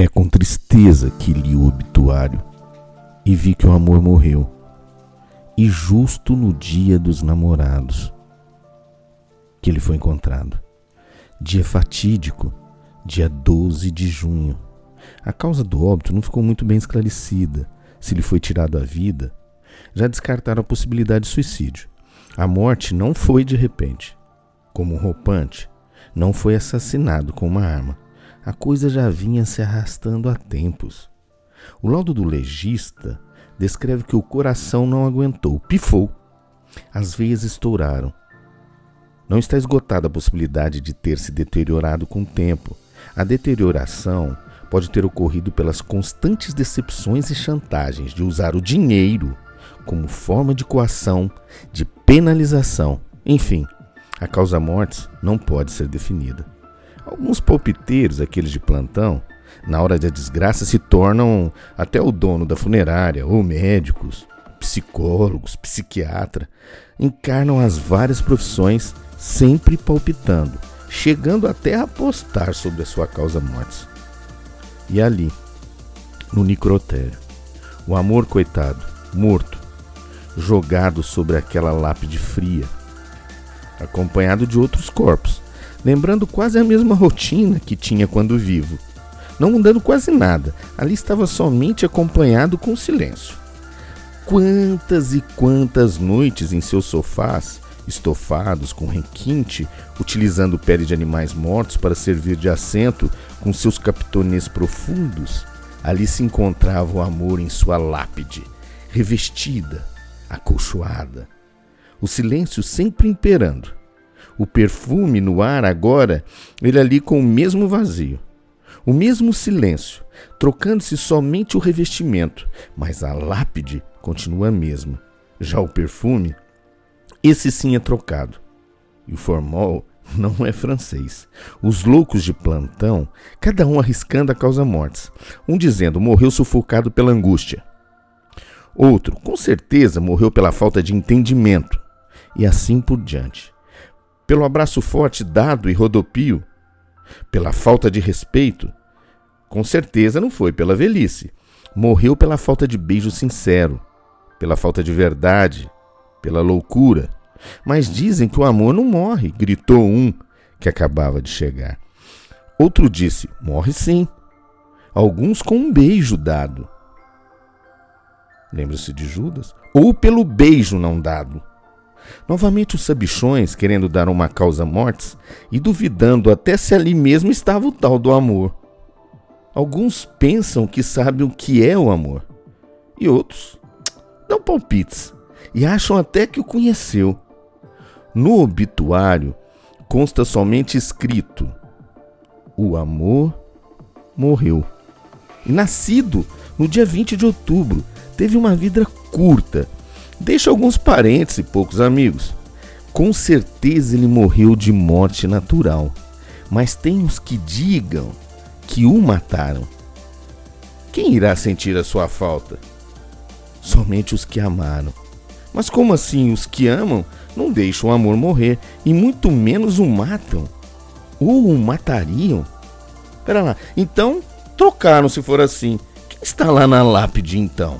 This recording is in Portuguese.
É com tristeza que li o obituário e vi que o amor morreu, e justo no dia dos namorados que ele foi encontrado. Dia fatídico, dia 12 de junho. A causa do óbito não ficou muito bem esclarecida. Se lhe foi tirado a vida, já descartaram a possibilidade de suicídio. A morte não foi de repente. Como um roupante, não foi assassinado com uma arma a coisa já vinha se arrastando há tempos. O laudo do legista descreve que o coração não aguentou, pifou. As veias estouraram. Não está esgotada a possibilidade de ter se deteriorado com o tempo. A deterioração pode ter ocorrido pelas constantes decepções e chantagens de usar o dinheiro como forma de coação, de penalização. Enfim, a causa-mortes não pode ser definida. Alguns palpiteiros, aqueles de plantão, na hora da desgraça se tornam até o dono da funerária, ou médicos, psicólogos, psiquiatra, encarnam as várias profissões sempre palpitando, chegando até a apostar sobre a sua causa morte. E ali, no necrotério, o amor coitado, morto, jogado sobre aquela lápide fria, acompanhado de outros corpos, lembrando quase a mesma rotina que tinha quando vivo. Não mudando quase nada, ali estava somente acompanhado com silêncio. Quantas e quantas noites em seus sofás, estofados com requinte, utilizando pele de animais mortos para servir de assento com seus capitonês profundos, ali se encontrava o amor em sua lápide, revestida, acolchoada. O silêncio sempre imperando o perfume no ar agora, ele ali com o mesmo vazio, o mesmo silêncio, trocando-se somente o revestimento, mas a lápide continua a mesma. Já o perfume, esse sim é trocado. E o formol não é francês. Os loucos de plantão, cada um arriscando a causa-mortes. Um dizendo morreu sufocado pela angústia. Outro, com certeza, morreu pela falta de entendimento. E assim por diante pelo abraço forte dado e rodopio, pela falta de respeito. Com certeza não foi pela velhice. Morreu pela falta de beijo sincero, pela falta de verdade, pela loucura. Mas dizem que o amor não morre, gritou um que acabava de chegar. Outro disse: morre sim. Alguns com um beijo dado. Lembra-se de Judas? Ou pelo beijo não dado. Novamente os sabichões querendo dar uma causa mortes e duvidando até se ali mesmo estava o tal do amor. Alguns pensam que sabem o que é o amor, e outros dão palpites e acham até que o conheceu. No obituário consta somente escrito: O amor morreu. E nascido no dia 20 de outubro, teve uma vida curta Deixa alguns parentes e poucos amigos. Com certeza ele morreu de morte natural, mas tem os que digam que o mataram. Quem irá sentir a sua falta? Somente os que amaram. Mas como assim os que amam não deixam o amor morrer e muito menos o matam? Ou o matariam? Pera lá, então trocaram se for assim. Quem está lá na lápide então?